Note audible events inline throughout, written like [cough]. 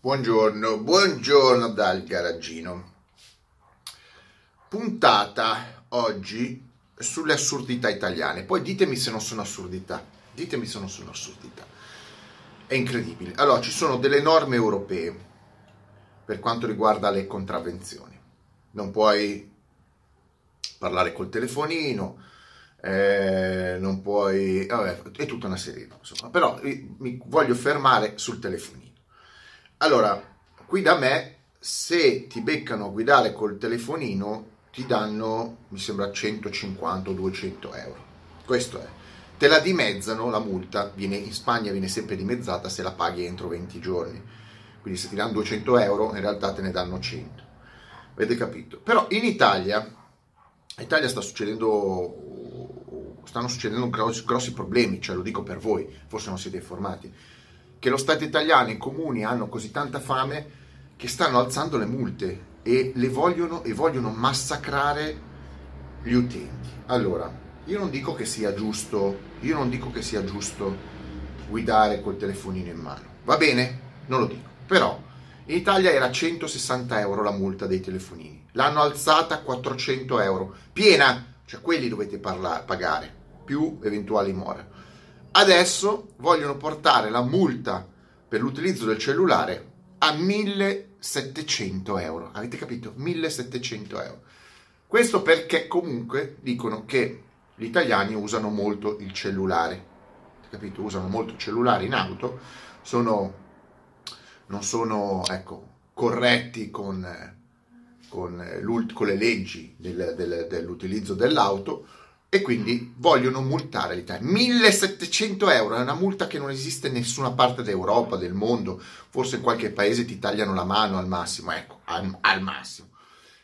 Buongiorno, buongiorno dal garagino. Puntata oggi sulle assurdità italiane. Poi ditemi se non sono assurdità. Ditemi se non sono assurdità. È incredibile. Allora, ci sono delle norme europee per quanto riguarda le contravvenzioni. Non puoi parlare col telefonino, eh, non puoi... Vabbè, è tutta una serie di cose. Però mi voglio fermare sul telefonino. Allora, qui da me, se ti beccano a guidare col telefonino, ti danno, mi sembra, 150 o 200 euro. Questo è. Te la dimezzano, la multa, viene, in Spagna viene sempre dimezzata se la paghi entro 20 giorni. Quindi se ti danno 200 euro, in realtà te ne danno 100. Avete capito? Però in Italia, in Italia sta succedendo, stanno succedendo grossi, grossi problemi, cioè lo dico per voi, forse non siete informati che lo Stato italiano e i comuni hanno così tanta fame che stanno alzando le multe e le vogliono, e vogliono massacrare gli utenti. Allora, io non dico che sia giusto, io non dico che sia giusto guidare col telefonino in mano. Va bene? Non lo dico. Però in Italia era 160 euro la multa dei telefonini. L'hanno alzata a 400 euro. Piena, cioè quelli dovete parlare, pagare, più eventuali more. Adesso vogliono portare la multa per l'utilizzo del cellulare a 1700 euro. Avete capito? 1700 euro. Questo perché comunque dicono che gli italiani usano molto il cellulare. Capito? Usano molto il cellulare in auto, sono, non sono ecco, corretti con, con, con le leggi del, del, dell'utilizzo dell'auto e quindi vogliono multare l'Italia. 1700 euro è una multa che non esiste in nessuna parte d'Europa, del mondo, forse in qualche paese ti tagliano la mano al massimo, ecco, al, al massimo.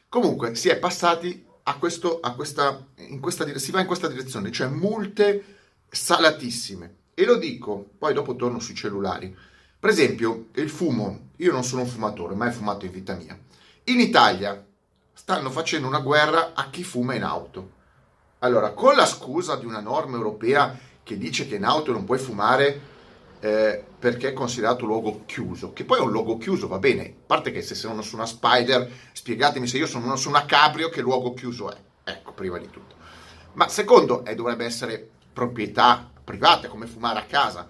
Comunque si è passati a questo, a questa, in questa, si va in questa direzione, cioè multe salatissime. E lo dico, poi dopo torno sui cellulari. Per esempio, il fumo, io non sono un fumatore, mai fumato in vita mia. In Italia stanno facendo una guerra a chi fuma in auto allora, con la scusa di una norma europea che dice che in auto non puoi fumare eh, perché è considerato luogo chiuso, che poi è un luogo chiuso, va bene, a parte che se sono su una Spider, spiegatemi se io sono su una Cabrio che luogo chiuso è, ecco, prima di tutto. Ma secondo, eh, dovrebbe essere proprietà privata, come fumare a casa.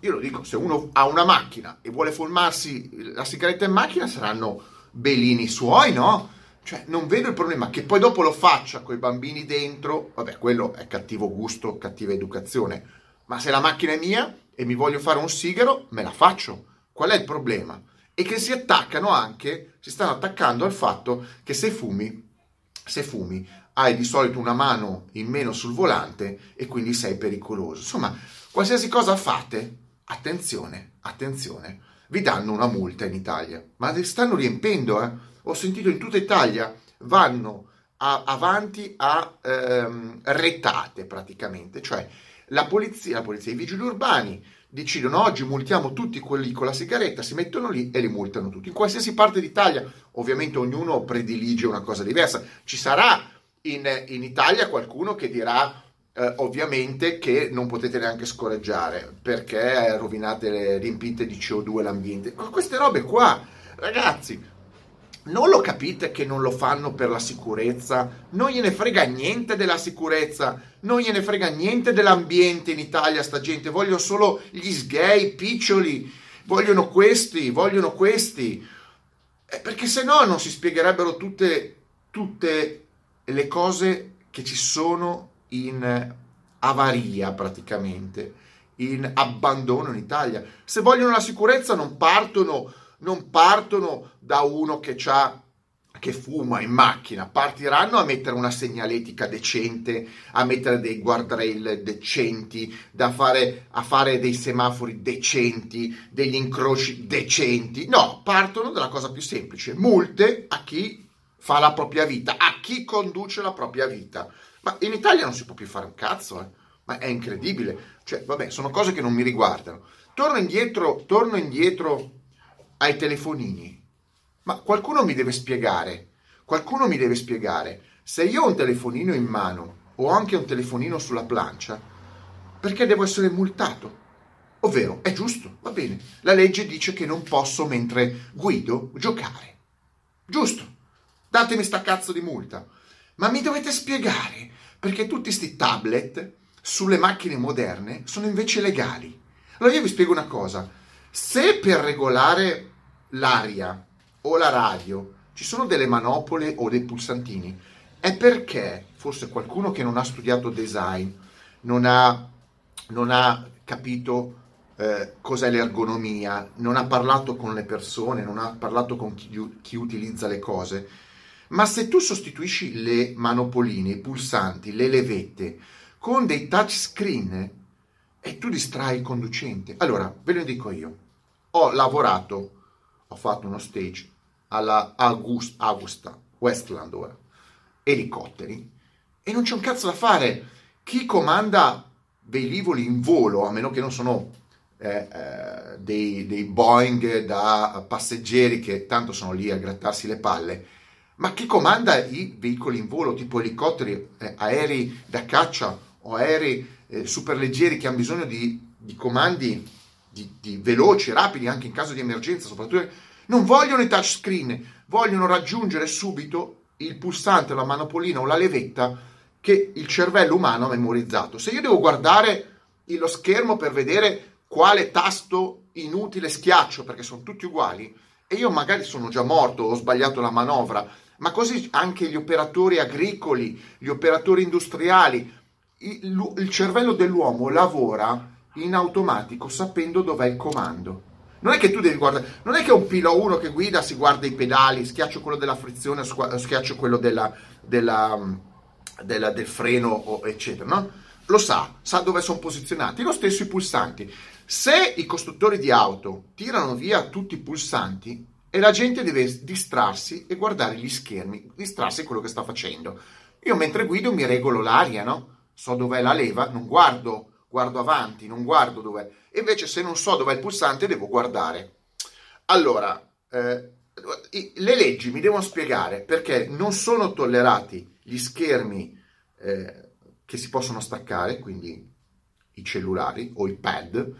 Io lo dico, se uno ha una macchina e vuole fumarsi la sigaretta in macchina, saranno belini suoi, no? Cioè, non vedo il problema che poi dopo lo faccia con i bambini dentro, vabbè, quello è cattivo gusto, cattiva educazione. Ma se la macchina è mia e mi voglio fare un sigaro, me la faccio. Qual è il problema? E che si attaccano anche, si stanno attaccando al fatto che se fumi, se fumi, hai di solito una mano in meno sul volante e quindi sei pericoloso. Insomma, qualsiasi cosa fate, attenzione, attenzione, vi danno una multa in Italia. Ma stanno riempendo, eh? Ho sentito in tutta Italia, vanno a, avanti a ehm, retate praticamente, cioè la polizia, la polizia, i vigili urbani decidono oggi multiamo tutti quelli con la sigaretta, si mettono lì e li multano tutti. In qualsiasi parte d'Italia, ovviamente ognuno predilige una cosa diversa, ci sarà in, in Italia qualcuno che dirà eh, ovviamente che non potete neanche scorreggiare perché rovinate le riempite di CO2 l'ambiente. Queste robe qua, ragazzi, non lo capite che non lo fanno per la sicurezza? Non gliene frega niente della sicurezza, non gliene frega niente dell'ambiente in Italia, sta gente, vogliono solo gli sgay, piccioli, vogliono questi, vogliono questi. Eh, perché se no non si spiegherebbero tutte, tutte le cose che ci sono in avaria praticamente, in abbandono in Italia. Se vogliono la sicurezza non partono non partono da uno che ha che fuma in macchina, partiranno a mettere una segnaletica decente, a mettere dei guardrail decenti, fare, a fare dei semafori decenti, degli incroci decenti. No, partono dalla cosa più semplice, multe a chi fa la propria vita, a chi conduce la propria vita. Ma in Italia non si può più fare un cazzo, eh? ma è incredibile. Cioè, vabbè, sono cose che non mi riguardano. Torno indietro, torno indietro ai telefonini. Ma qualcuno mi deve spiegare, qualcuno mi deve spiegare, se io ho un telefonino in mano o anche un telefonino sulla plancia, perché devo essere multato? Ovvero, è giusto, va bene. La legge dice che non posso, mentre guido, giocare. Giusto. Datemi sta cazzo di multa. Ma mi dovete spiegare perché tutti questi tablet sulle macchine moderne sono invece legali. Allora io vi spiego una cosa. Se per regolare l'aria o la radio ci sono delle manopole o dei pulsantini, è perché forse qualcuno che non ha studiato design, non ha, non ha capito eh, cos'è l'ergonomia, non ha parlato con le persone, non ha parlato con chi, chi utilizza le cose. Ma se tu sostituisci le manopoline, i pulsanti, le levette con dei touchscreen e tu distrai il conducente. Allora, ve lo dico io. Ho lavorato, ho fatto uno stage alla August, Augusta, Westland ora, elicotteri, e non c'è un cazzo da fare. Chi comanda velivoli in volo, a meno che non sono eh, eh, dei, dei, Boeing da passeggeri che tanto sono lì a grattarsi le palle, ma chi comanda i veicoli in volo, tipo elicotteri, eh, aerei da caccia o aerei eh, superleggeri che hanno bisogno di, di comandi di, di veloci, rapidi, anche in caso di emergenza, soprattutto, non vogliono i touchscreen, vogliono raggiungere subito il pulsante, la manopolina o la levetta che il cervello umano ha memorizzato. Se io devo guardare lo schermo per vedere quale tasto inutile schiaccio, perché sono tutti uguali, e io magari sono già morto, ho sbagliato la manovra, ma così anche gli operatori agricoli, gli operatori industriali, il, il cervello dell'uomo lavora in automatico sapendo dov'è il comando. Non è che tu devi guardare, non è che un pilota uno che guida si guarda i pedali, schiaccio quello della frizione, schiaccio quello della, della, della, del freno, eccetera, no? Lo sa, sa dove sono posizionati. Lo stesso i pulsanti. Se i costruttori di auto tirano via tutti i pulsanti e la gente deve distrarsi e guardare gli schermi, distrarsi quello che sta facendo. Io mentre guido mi regolo l'aria, no? So dov'è la leva, non guardo, guardo avanti, non guardo dov'è. Invece se non so dov'è il pulsante devo guardare. Allora, eh, le leggi mi devono spiegare perché non sono tollerati gli schermi eh, che si possono staccare, quindi i cellulari o i pad,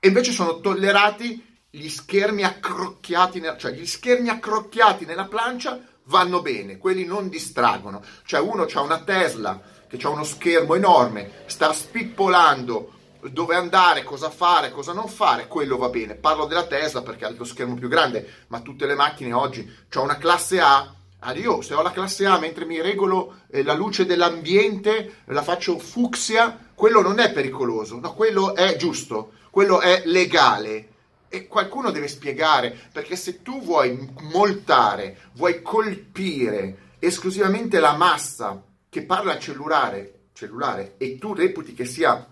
e invece sono tollerati gli schermi accrocchiati, cioè gli schermi accrocchiati nella plancia vanno bene, quelli non distraggono. Cioè uno ha una Tesla che ha uno schermo enorme, sta spippolando dove andare, cosa fare, cosa non fare, quello va bene. Parlo della Tesla perché ha lo schermo più grande, ma tutte le macchine oggi, ho una classe A, Adio, se ho la classe A mentre mi regolo eh, la luce dell'ambiente, la faccio fucsia, quello non è pericoloso, no, quello è giusto quello è legale. E qualcuno deve spiegare, perché se tu vuoi moltare, vuoi colpire esclusivamente la massa che parla cellulare, cellulare e tu reputi che sia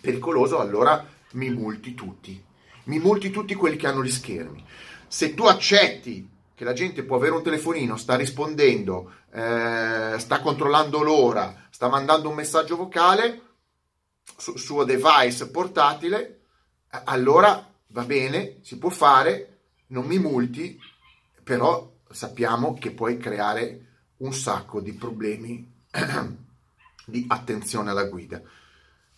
pericoloso, allora mi multi tutti. Mi multi tutti quelli che hanno gli schermi. Se tu accetti che la gente può avere un telefonino, sta rispondendo, eh, sta controllando l'ora, sta mandando un messaggio vocale sul suo device portatile, allora va bene, si può fare, non mi multi, però sappiamo che puoi creare un sacco di problemi [clears throat] di attenzione alla guida.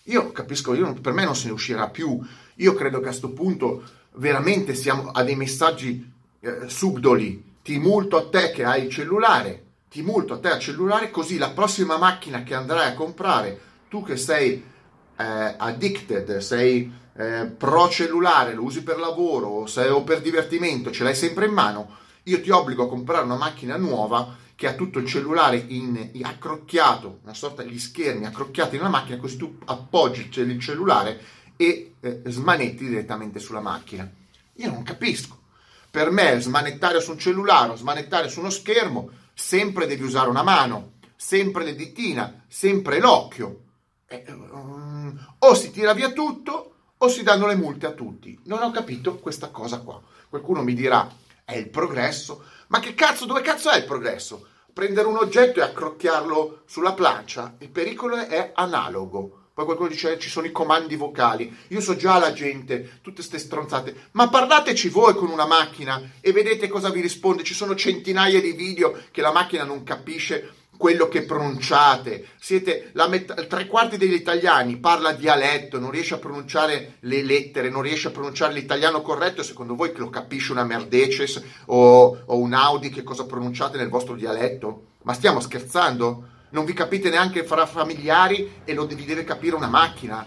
Io capisco, io, per me non se ne uscirà più. Io credo che a questo punto veramente siamo a dei messaggi eh, subdoli. Ti multo a te che hai il cellulare, ti multo a te al cellulare, così la prossima macchina che andrai a comprare, tu che sei eh, addicted, sei eh, pro cellulare, lo usi per lavoro se, o per divertimento, ce l'hai sempre in mano, io ti obbligo a comprare una macchina nuova che ha tutto il cellulare in, in accrocchiato, una sorta di schermi accrocchiati nella macchina, così tu appoggi il cellulare e eh, smanetti direttamente sulla macchina. Io non capisco. Per me smanettare su un cellulare smanettare su uno schermo, sempre devi usare una mano, sempre le ditina, sempre l'occhio. Eh, um, o si tira via tutto o si danno le multe a tutti. Non ho capito questa cosa qua. Qualcuno mi dirà, è il progresso. Ma che cazzo, dove cazzo è il progresso? Prendere un oggetto e accrocchiarlo sulla plancia? Il pericolo è analogo. Poi qualcuno dice ci sono i comandi vocali. Io so già la gente, tutte queste stronzate. Ma parlateci voi con una macchina e vedete cosa vi risponde. Ci sono centinaia di video che la macchina non capisce quello che pronunciate. Siete la metà, tre quarti degli italiani parla dialetto, non riesce a pronunciare le lettere, non riesce a pronunciare l'italiano corretto. Secondo voi lo capisce una Mercedes o, o un Audi che cosa pronunciate nel vostro dialetto? Ma stiamo scherzando? Non vi capite neanche fra familiari e lo vi deve capire una macchina.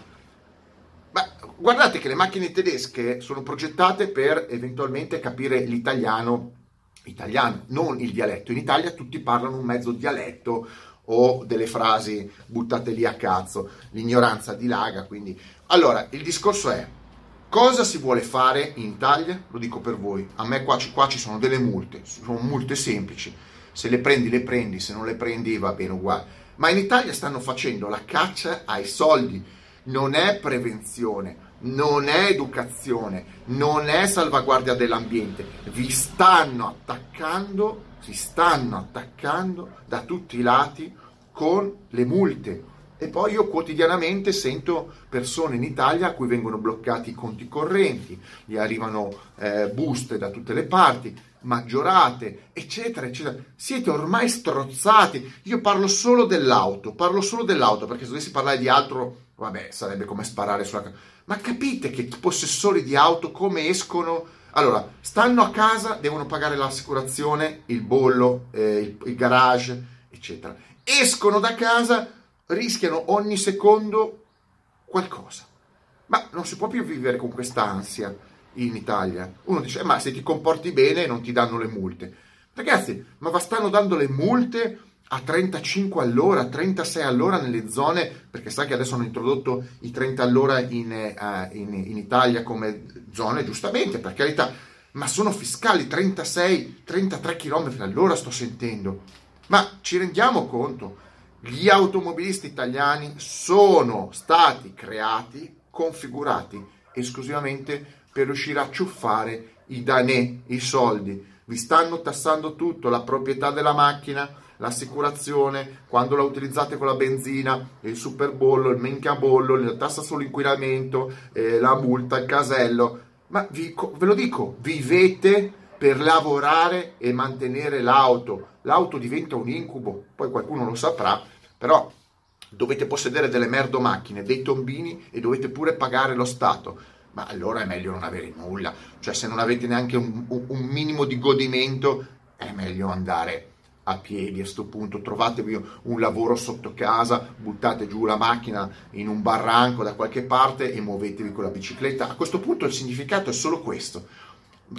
Ma guardate che le macchine tedesche sono progettate per eventualmente capire l'italiano italiano, non il dialetto. In Italia tutti parlano un mezzo dialetto o delle frasi buttate lì a cazzo, l'ignoranza dilaga, quindi... Allora, il discorso è, cosa si vuole fare in Italia? Lo dico per voi, a me qua, qua ci sono delle multe, sono multe semplici, se le prendi le prendi, se non le prendi va bene uguale. Ma in Italia stanno facendo la caccia ai soldi, non è prevenzione, non è educazione, non è salvaguardia dell'ambiente, vi stanno attaccando, si stanno attaccando da tutti i lati con le multe. E poi io quotidianamente sento persone in Italia a cui vengono bloccati i conti correnti, gli arrivano eh, buste da tutte le parti, maggiorate, eccetera, eccetera. Siete ormai strozzati. Io parlo solo dell'auto, parlo solo dell'auto perché se dovessi parlare di altro, vabbè, sarebbe come sparare sulla ma capite che i possessori di auto come escono? Allora, stanno a casa, devono pagare l'assicurazione, il bollo, eh, il, il garage, eccetera. Escono da casa, rischiano ogni secondo qualcosa. Ma non si può più vivere con questa ansia in Italia. Uno dice, eh, ma se ti comporti bene non ti danno le multe. Ragazzi, ma va stanno dando le multe a 35 all'ora, 36 all'ora nelle zone, perché sai che adesso hanno introdotto i 30 all'ora in, uh, in, in Italia come zone, giustamente, per carità, ma sono fiscali 36, 33 km all'ora sto sentendo. Ma ci rendiamo conto, gli automobilisti italiani sono stati creati, configurati esclusivamente per riuscire a ciuffare i danè, i soldi. Vi stanno tassando tutto, la proprietà della macchina, l'assicurazione, quando la utilizzate con la benzina, il superbollo, il minchiabollo, la tassa sull'inquinamento, eh, la multa, il casello. Ma vi, ve lo dico, vivete per lavorare e mantenere l'auto. L'auto diventa un incubo, poi qualcuno lo saprà, però dovete possedere delle merdo macchine, dei tombini e dovete pure pagare lo Stato. Ma allora è meglio non avere nulla, cioè se non avete neanche un, un minimo di godimento, è meglio andare a piedi a questo punto, trovatevi un lavoro sotto casa, buttate giù la macchina in un barranco da qualche parte e muovetevi con la bicicletta. A questo punto il significato è solo questo,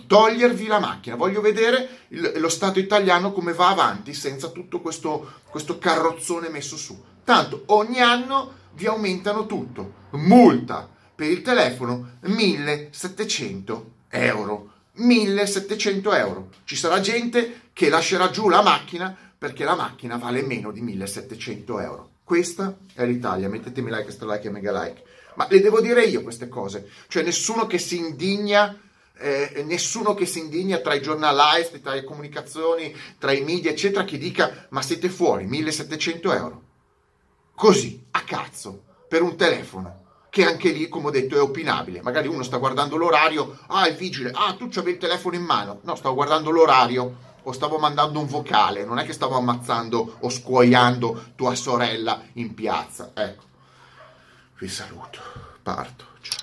togliervi la macchina. Voglio vedere il, lo Stato italiano come va avanti senza tutto questo, questo carrozzone messo su. Tanto ogni anno vi aumentano tutto. Multa per il telefono 1700 euro 1700 euro. Ci sarà gente che lascerà giù la macchina perché la macchina vale meno di 1700 euro. Questa è l'Italia. Mettetemi like, like e mega like. Ma le devo dire io queste cose. Cioè nessuno che si indigna, eh, nessuno che si indigna tra i giornalisti, tra le comunicazioni, tra i media, eccetera, che dica ma siete fuori, 1700 euro. Così, a cazzo, per un telefono che anche lì, come ho detto, è opinabile. Magari uno sta guardando l'orario, ah, il vigile, ah, tu c'avevi il telefono in mano. No, stavo guardando l'orario o stavo mandando un vocale, non è che stavo ammazzando o scuoiando tua sorella in piazza. Ecco, vi saluto, parto, ciao.